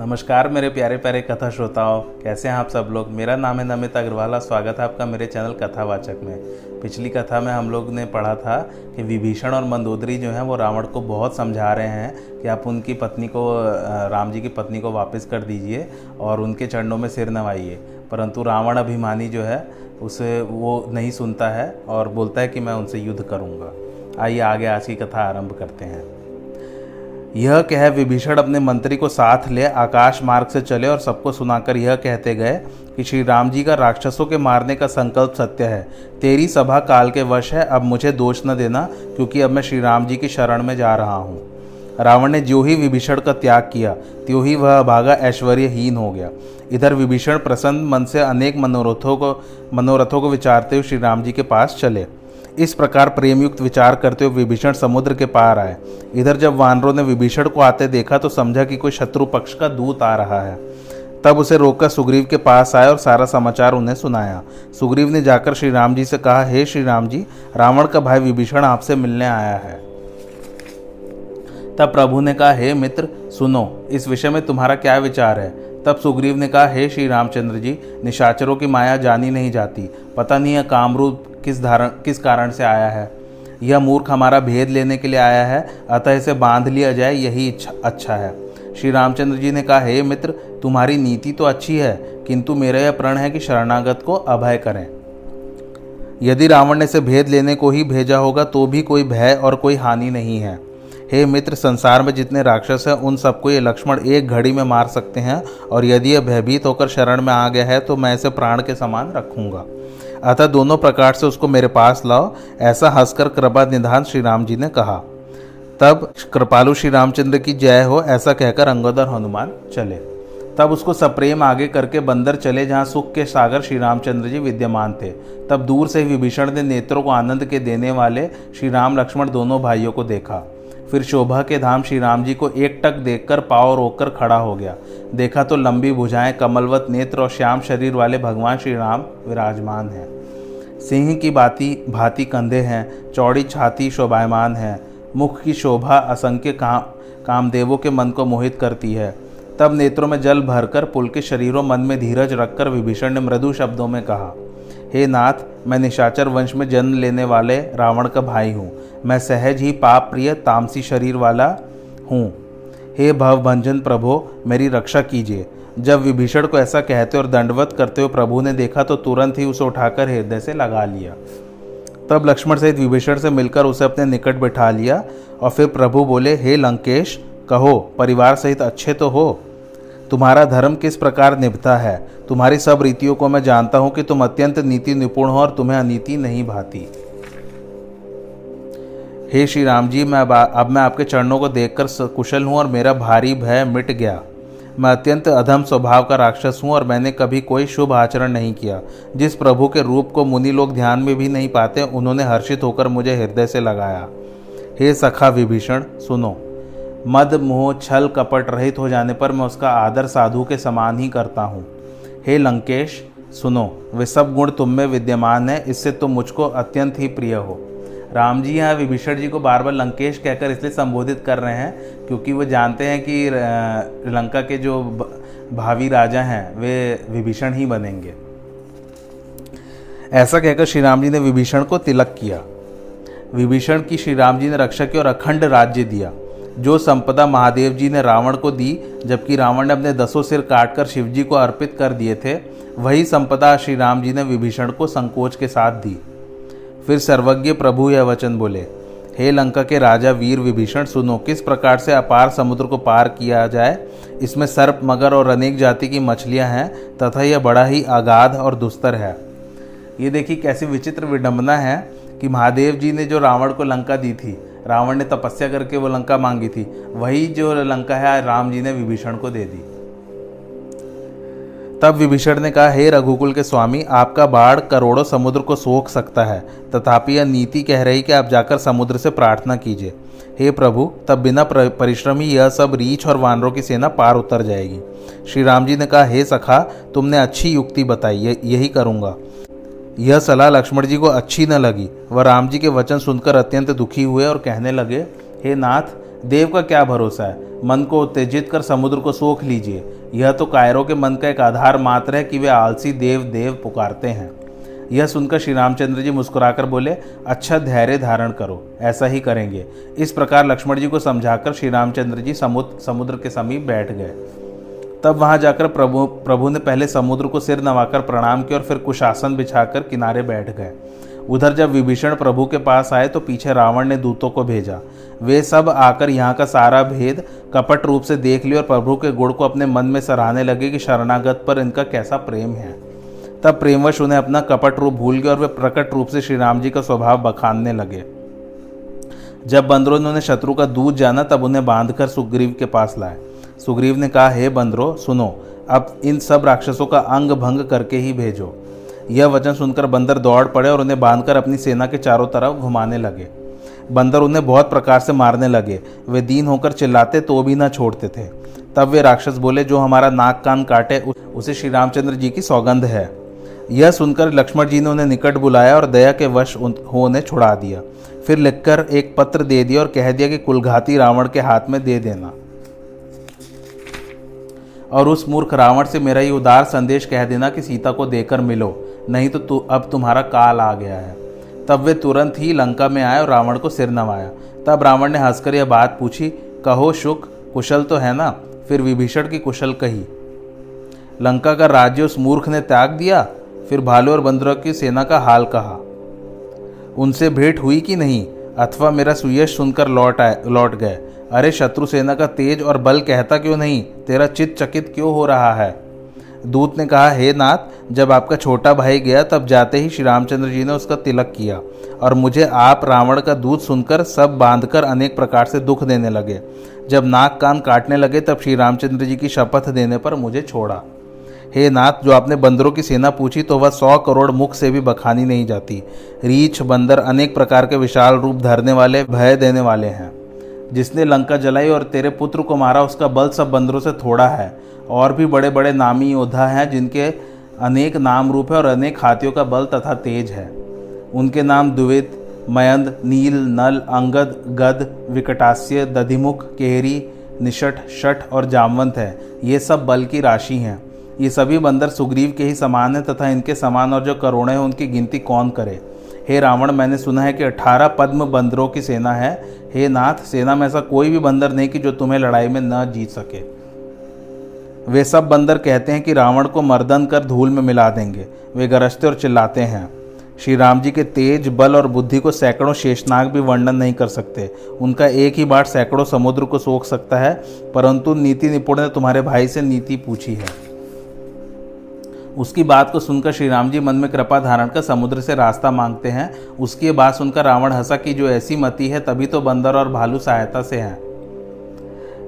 नमस्कार, मेरे प्यारे प्यारे कथा श्रोताओं। कैसे हैं आप सब लोग? मेरा नाम है नमित अग्रवाल स्वागत है आपका मेरे चैनल कथावाचक में। पिछली कथा में हम लोग ने पढ़ा था कि विभीषण और मंदोदरी जो है, वो रावण को बहुत समझा रहे हैं कि आप उनकी पत्नी को राम जी की पत्नी को वापस कर दीजिए और उनके चरणों में सिर नवाइए। परंतु रावण अभिमानी जो है, उसे वो नहीं सुनता है और बोलता है कि मैं उनसे युद्ध करूँगा। आइए, आगे आज की कथा आरंभ करते हैं। यह कह विभीषण अपने मंत्री को साथ ले आकाश मार्ग से चले और सबको सुनाकर यह कहते गए कि श्री राम जी का राक्षसों के मारने का संकल्प सत्य है। तेरी सभा काल के वश है, अब मुझे दोष न देना, क्योंकि अब मैं श्री राम जी की शरण में जा रहा हूँ। रावण ने जो ही विभीषण का त्याग किया, त्यों ही वह भागा ऐश्वर्यहीन हो गया। इधर विभीषण प्रसन्न मन से अनेक मनोरथों को मनोरथों को विचारते हुए श्री राम जी के पास चले। इस प्रकार प्रेमयुक्त विचार करते हुए विभीषण समुद्र के पार आए। इधर जब वानरों ने विभीषण को आते देखा तो समझा कि कोई शत्रु पक्ष का दूत आ रहा है। तब उसे रोककर सुग्रीव के पास आए और सारा समाचार उन्हें सुनाया। सुग्रीव ने जाकर श्री राम जी से कहा, हे श्री राम जी, रावण का भाई विभीषण आपसे मिलने आया है। तब प्रभु ने कहा, हे मित्र, सुनो, इस विषय में तुम्हारा क्या विचार है? तब सुग्रीव ने कहा, हे श्री रामचंद्र जी, निशाचरों की माया जानी नहीं जाती। पता नहीं है कामरूप किस धारण, किस कारण से आया है? यह मूर्ख हमारा भेद लेने के लिए आया है, अतः इसे बाँध लिया जाए, यही अच्छा है। श्री रामचंद्र जी ने कहा, हे मित्र, तुम्हारी नीति तो अच्छी है, किंतु मेरा यह प्रण है कि शरणागत को अभय करें। यदि रावण ने इसे भेद लेने को ही भेजा होगा तो भी कोई भय और कोई हानि नहीं है। हे मित्र, संसार में जितने राक्षस हैं, उन सबको ये लक्ष्मण एक घड़ी में मार सकते हैं, और यदि यह भयभीत होकर शरण में आ गया है तो मैं इसे प्राण के समान रखूँगा। अतः दोनों प्रकार से उसको मेरे पास लाओ, ऐसा हंसकर कृपा निधान श्री राम जी ने कहा। तब कृपालु श्री रामचंद्र की जय हो, ऐसा कहकर अंगोदर हनुमान चले। तब उसको सप्रेम आगे करके बंदर चले, जहाँ सुख के सागर श्री रामचंद्र जी विद्यमान थे। तब दूर से विभीषण ने नेत्रों को आनंद के देने वाले श्री राम लक्ष्मण दोनों भाइयों को देखा। फिर शोभा के धाम श्री राम जी को एक टक देखकर पाव रोककर खड़ा हो गया। देखा तो लंबी भुजाएँ, कमलवत नेत्र और श्याम शरीर वाले भगवान श्री राम विराजमान हैं। सिंह की बाती, भांति कंधे हैं, चौड़ी छाती शोभायमान है। मुख की शोभा असंख्य काम, कामदेवों के मन को मोहित करती है। तब नेत्रों में जल भरकर पुल के शरीरों मन में धीरज रखकर विभीषण ने मृदु शब्दों में कहा, हे नाथ, मैं निशाचर वंश में जन्म लेने वाले रावण का भाई हूँ। मैं सहज ही पाप प्रिय तामसी शरीर वाला हूँ। हे भवभंजन प्रभो, मेरी रक्षा कीजिए। जब विभीषण को ऐसा कहते और दंडवत करते हुए प्रभु ने देखा तो तुरंत ही उसे उठाकर हृदय से लगा लिया। तब लक्ष्मण सहित विभीषण से मिलकर उसे अपने निकट बैठा लिया और फिर प्रभु बोले, हे लंकेश, कहो, परिवार सहित अच्छे तो हो? तुम्हारा धर्म किस प्रकार निभता है? तुम्हारी सब रीतियों को मैं जानता हूँ कि तुम अत्यंत नीति निपुण हो और तुम्हें अनीति नहीं भाती। हे श्री राम जी, मैं अब अब मैं आपके चरणों को देखकर कुशल हूँ और मेरा भारी भय मिट गया। मैं अत्यंत अधम स्वभाव का राक्षस हूँ और मैंने कभी कोई शुभ आचरण नहीं किया। जिस प्रभु के रूप को मुनि लोग ध्यान में भी नहीं पाते, उन्होंने हर्षित होकर मुझे हृदय से लगाया। हे सखा विभीषण, सुनो। मद, मोह, छल, कपट रहित हो जाने पर मैं उसका आदर साधु के समान ही करता हूँ। हे लंकेश, सुनो। वे सब गुण तुम में विद्यमान है, इससे तुम मुझको अत्यंत ही प्रिय हो। राम जी यहाँ विभीषण जी को बार बार लंकेश कहकर इसलिए संबोधित कर रहे हैं, क्योंकि वो जानते हैं कि लंका के जो भावी राजा हैं, वे विभीषण ही बनेंगे। ऐसा कहकर श्री राम जी ने विभीषण को तिलक किया। विभीषण की श्री राम जी ने रक्षा की और अखंड राज्य दिया, जो संपदा महादेव जी ने रावण को दी, जबकि रावण ने अपने दसों सिर काटकर शिवजी को अर्पित कर दिए थे, वही संपदा श्री राम जी ने विभीषण को संकोच के साथ दी। फिर सर्वज्ञ प्रभु यह वचन बोले, हे लंका के राजा वीर विभीषण, सुनो, किस प्रकार से अपार समुद्र को पार किया जाए? इसमें सर्प, मगर और अनेक जाति की मछलियाँ हैं, तथा यह बड़ा ही अगाध और दुस्तर है। ये देखिए कैसी विचित्र विडंबना है कि महादेव जी ने जो रावण को लंका दी थी, रावण ने तपस्या करके वो लंका मांगी थी, वही जो लंका है राम जी ने विभीषण को दे दी। तब विभीषण ने कहा, हे रघुकुल के स्वामी, आपका बाढ़ करोड़ों समुद्र को सोख सकता है। तथापि यह नीति कह रही कि आप जाकर समुद्र से प्रार्थना कीजिए। हे प्रभु, तब बिना परिश्रम ही यह सब रीछ और वानरों की सेना पार उतर जाएगी। श्री राम जी ने कहा, हे सखा, तुमने अच्छी युक्ति बताई यही करूँगा। यह सलाह लक्ष्मण जी को अच्छी न लगी। वह राम जी के वचन सुनकर अत्यंत दुखी हुए और कहने लगे, हे नाथ देव का क्या भरोसा है? मन को उत्तेजित कर समुद्र को सोख लीजिए। यह तो कायरों के मन का एक आधार मात्र है कि वे आलसी देव देव पुकारते हैं। यह सुनकर श्री रामचंद्र जी मुस्कुराकर बोले अच्छा धैर्य धारण करो, ऐसा ही करेंगे। इस प्रकार लक्ष्मण जी को समझाकर श्री रामचंद्र जी समुद्र समुद्र के समीप बैठ गए। तब वहाँ जाकर प्रभु प्रभु ने पहले समुद्र को सिर नवाकर प्रणाम किया और फिर कुशासन बिछाकर किनारे बैठ गए। उधर जब विभीषण प्रभु के पास आए तो पीछे रावण ने दूतों को भेजा। वे सब आकर यहाँ का सारा भेद कपट रूप से देख लिया और प्रभु के गुण को अपने मन में सराहने लगे कि शरणागत पर इनका कैसा प्रेम है। तब प्रेमवश उन्हें अपना कपट रूप भूल गया और वे प्रकट रूप से श्री राम जी का स्वभाव बखानने लगे। जब बंदरों ने उन्हें शत्रु का दूध जाना, तब उन्हें बांधकर सुग्रीव के पास लाए। सुग्रीव ने कहा, हे बंदरो, सुनो, अब इन सब राक्षसों का अंग भंग करके ही भेजो। यह वचन सुनकर बंदर दौड़ पड़े और उन्हें बांधकर अपनी सेना के चारों तरफ़ घुमाने लगे। बंदर उन्हें बहुत प्रकार से मारने लगे। वे दीन होकर चिल्लाते तो भी ना छोड़ते थे। तब वे राक्षस बोले, जो हमारा नाक कान काटे, उसे श्री रामचंद्र जी की सौगंध है। यह सुनकर लक्ष्मण जी ने उन्हें निकट बुलाया और दया के वश हो उन्हें छुड़ा दिया। फिर लिखकर एक पत्र दे दिया और कह दिया कि कुलघाती रावण के हाथ में दे देना। और उस मूर्ख रावण से मेरा ये उदार संदेश कह देना कि सीता को देकर मिलो। नहीं तो तु, अब तुम्हारा काल आ गया है। तब वे तुरंत ही लंका में आए और रावण को सिर नवाया। तब रावण ने हंसकर यह बात पूछी कहो शुक कुशल तो है ना? फिर विभीषण की कुशल कही। लंका का राज्य उस मूर्ख ने त्याग दिया? फिर भालू और बंदरों की सेना का हाल कहा। उनसे भेंट हुई कि नहीं? अथवा मेरा सुयश सुनकर लौट आए लौट गए। अरे शत्रु सेना का तेज और बल कहता क्यों नहीं? तेरा चित चकित क्यों हो रहा है? दूत ने कहा, हे नाथ, जब आपका छोटा भाई गया, तब जाते ही श्री रामचंद्र जी ने उसका तिलक किया और मुझे आप रावण का दूध सुनकर सब बांधकर अनेक प्रकार से दुख देने लगे। जब नाक कान काटने लगे, तब श्री रामचंद्र जी की शपथ देने पर मुझे छोड़ा। हे नाथ, जो आपने बंदरों की सेना पूछी तो वह सौ करोड़ मुख से भी बखानी नहीं जाती। रीछ, बंदर अनेक प्रकार के विशाल रूप धरने वाले, भय देने वाले हैं। जिसने लंका जलाई और तेरे पुत्र को मारा, उसका बल सब बंदरों से थोड़ा है। और भी बड़े बड़े नामी योद्धा हैं, जिनके अनेक नाम रूप है और अनेक हाथियों का बल तथा तेज है। उनके नाम द्वित मयंद, नील, नल, अंगद, गद, विकटास्य, दधिमुख, केहरी, निषठ, शठ और जामवंत है। ये सब बल की राशि हैं। ये सभी बंदर सुग्रीव के ही समान हैं तथा इनके समान और जो करोड़े हैं, उनकी गिनती कौन करे? हे रावण, मैंने सुना है कि अठारह पद्म बंदरों की सेना है। हे नाथ, सेना में ऐसा कोई भी बंदर नहीं कि जो तुम्हें लड़ाई में न जीत सके। वे सब बंदर कहते हैं कि रावण को मर्दन कर धूल में मिला देंगे। वे गरजते और चिल्लाते हैं। श्री राम जी के तेज बल और बुद्धि को सैकड़ों शेषनाग भी वर्णन नहीं कर सकते। उनका एक ही बार सैकड़ों समुद्र को सोख सकता है, परंतु नीति निपुण ने तुम्हारे भाई से नीति पूछी है। उसकी बात को सुनकर श्री राम जी मन में कृपा धारण कर समुद्र से रास्ता मांगते हैं। उसकी बात सुनकर रावण हंसा कि जो ऐसी मति है, तभी तो बंदर और भालू सहायता से हैं।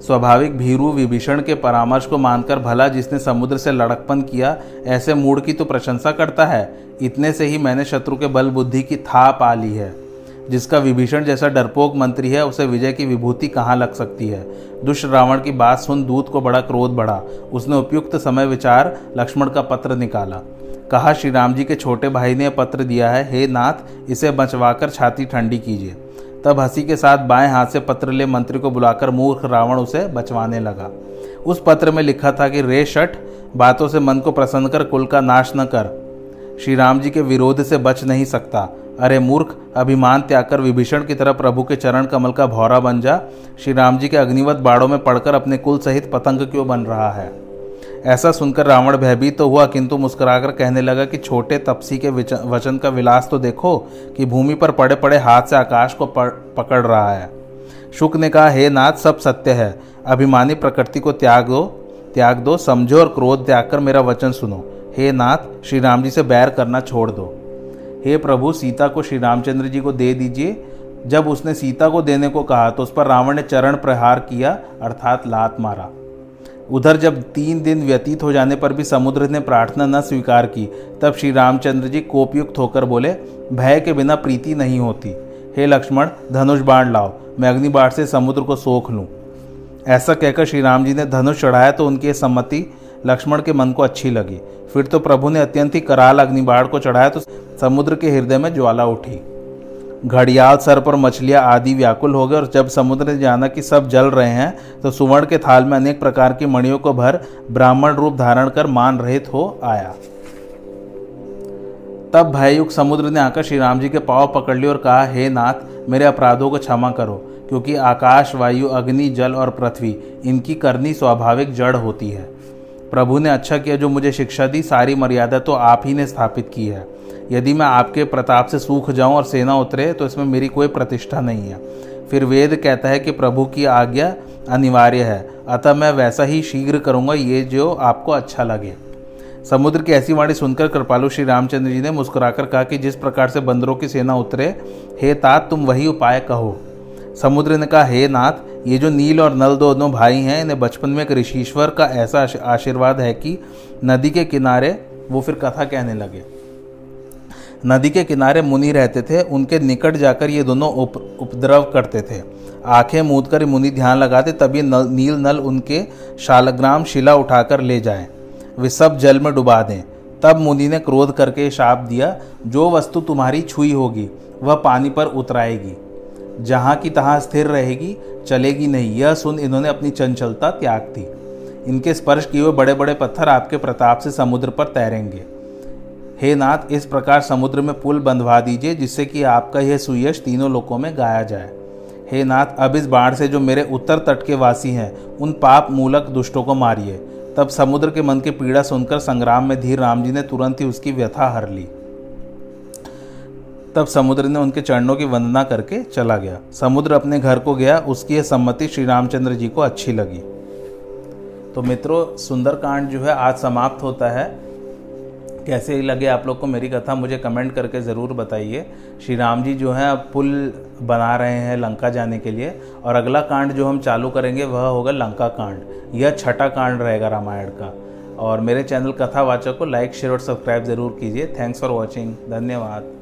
स्वाभाविक भीरू विभीषण के परामर्श को मानकर भला जिसने समुद्र से लड़कपन किया, ऐसे मूड की तो प्रशंसा करता है। इतने से ही मैंने शत्रु के बल बुद्धि की था पा ली है। जिसका विभीषण जैसा डरपोक मंत्री है, उसे विजय की विभूति कहाँ लग सकती है? दुष्ट रावण की बात सुन दूत को बड़ा क्रोध बढ़ा। उसने उपयुक्त समय विचार लक्ष्मण का पत्र निकाला। कहा, श्री राम जी के छोटे भाई ने पत्र दिया है, हे नाथ, इसे बचवाकर छाती ठंडी कीजिए। तब हँसी के साथ बाएँ हाथ से पत्र ले मंत्री को बुलाकर मूर्ख रावण उसे बचवाने लगा। उस पत्र में लिखा था कि, रे शठ, बातों से मन को प्रसन्न कर, कुल का नाश न कर। श्री राम जी के विरोध से बच नहीं सकता। अरे मूर्ख अभिमान त्याग कर विभीषण की तरह प्रभु के चरण कमल का भौरा बन जा। श्री राम जी के अग्निवत बाड़ों में पड़कर अपने कुल सहित पतंग क्यों बन रहा है? ऐसा सुनकर रावण भयभीत तो हुआ, किंतु मुस्कुराकर कहने लगा कि छोटे तपसी के वचन का विलास तो देखो कि भूमि पर पड़े पड़े हाथ से आकाश को पकड़ रहा है। शुक ने कहा, हे नाथ, सब सत्य है। अभिमानी प्रकृति को त्याग दो त्याग दो, समझो और क्रोध त्याग कर मेरा वचन सुनो। हे नाथ, श्री राम जी से बैर करना छोड़ दो। हे प्रभु, सीता को श्री रामचंद्र जी को दे दीजिए। जब उसने सीता को देने को कहा तो उस पर रावण ने चरण प्रहार किया, अर्थात लात मारा। उधर जब तीन दिन व्यतीत हो जाने पर भी समुद्र ने प्रार्थना न स्वीकार की, तब श्री रामचंद्र जी कोपयुक्त होकर बोले, भय के बिना प्रीति नहीं होती। हे लक्ष्मण, धनुष बाण लाओ, मैं अग्निबाण से समुद्र को सोख लूँ। ऐसा कहकर श्री राम जी ने धनुष चढ़ाया तो उनकी सम्मति लक्ष्मण के मन को अच्छी लगी। फिर तो प्रभु ने अत्यंत ही कराल अग्निबाण को चढ़ाया तो समुद्र के हृदय में ज्वाला उठी। घड़ियाल सर पर मछलियाँ आदि व्याकुल हो गए और जब समुद्र ने जाना कि सब जल रहे हैं तो सुवर्ण के थाल में अनेक प्रकार की मणियों को भर ब्राह्मण रूप धारण कर मान रहित हो आया। तब भययुक्त समुद्र ने आकर श्री राम जी के पाँव पकड़ लिए और कहा, हे नाथ, मेरे अपराधों को क्षमा करो, क्योंकि आकाश, वायु, अग्नि, जल और पृथ्वी, इनकी करनी स्वाभाविक जड़ होती है। प्रभु ने अच्छा किया जो मुझे शिक्षा दी, सारी मर्यादा तो आप ही ने स्थापित की है। यदि मैं आपके प्रताप से सूख जाऊँ और सेना उतरे तो इसमें मेरी कोई प्रतिष्ठा नहीं है। फिर वेद कहता है कि प्रभु की आज्ञा अनिवार्य है, अतः मैं वैसा ही शीघ्र करूँगा, ये जो आपको अच्छा लगे। समुद्र की ऐसी वाणी सुनकर कृपालु श्री रामचंद्र जी ने मुस्कुराकर कहा कि जिस प्रकार से बंदरों की सेना उतरे, हे तात, तुम वही उपाय कहो। समुद्र ने कहा हे नाथ ये जो नील और नल दोनों भाई हैं इन्हें बचपन में एक ऋषिश्वर का ऐसा आशीर्वाद है कि नदी के किनारे वो फिर कथा कहने लगे। नदी के किनारे मुनि रहते थे उनके निकट जाकर ये दोनों उप, उपद्रव करते थे। आँखें मूद कर मुनि ध्यान लगाते तभी नल, नील नल उनके शालग्राम शिला उठाकर ले जाए। वे सब जल में डुबा दें। तब मुनि ने क्रोध करके शाप दिया जो वस्तु तुम्हारी छुई होगी वह पानी पर उतराएगी। जहाँ की तहाँ स्थिर रहेगी, चलेगी नहीं। यह सुन इन्होंने अपनी चंचलता त्याग दी। इनके स्पर्श किए हुए बड़े बड़े पत्थर आपके प्रताप से समुद्र पर तैरेंगे। हे नाथ, इस प्रकार समुद्र में पुल बंधवा दीजिए, जिससे कि आपका यह सुयश तीनों लोकों में गाया जाए। हे नाथ, अब इस बाढ़ से जो मेरे उत्तर तट के वासी हैं, उन पाप मूलक दुष्टों को मारिए। तब समुद्र के मन की पीड़ा सुनकर संग्राम में धीर राम जी ने तुरंत ही उसकी व्यथा हर ली। तब समुद्र ने उनके चरणों की वंदना करके चला गया। समुद्र अपने घर को गया, उसकी यह सम्मति श्री रामचंद्र जी को अच्छी लगी। तो मित्रों, सुंदरकांड जो है आज समाप्त होता है। कैसे लगे आप लोग को मेरी कथा, मुझे कमेंट करके ज़रूर बताइए। श्री राम जी जो है अब पुल बना रहे हैं लंका जाने के लिए, और अगला कांड जो हम चालू करेंगे, वह होगा लंका कांड। यह छठा कांड रहेगा रामायण का। और मेरे चैनल कथावाचक को लाइक, शेयर और सब्सक्राइब ज़रूर कीजिए। Thanks for watching. धन्यवाद।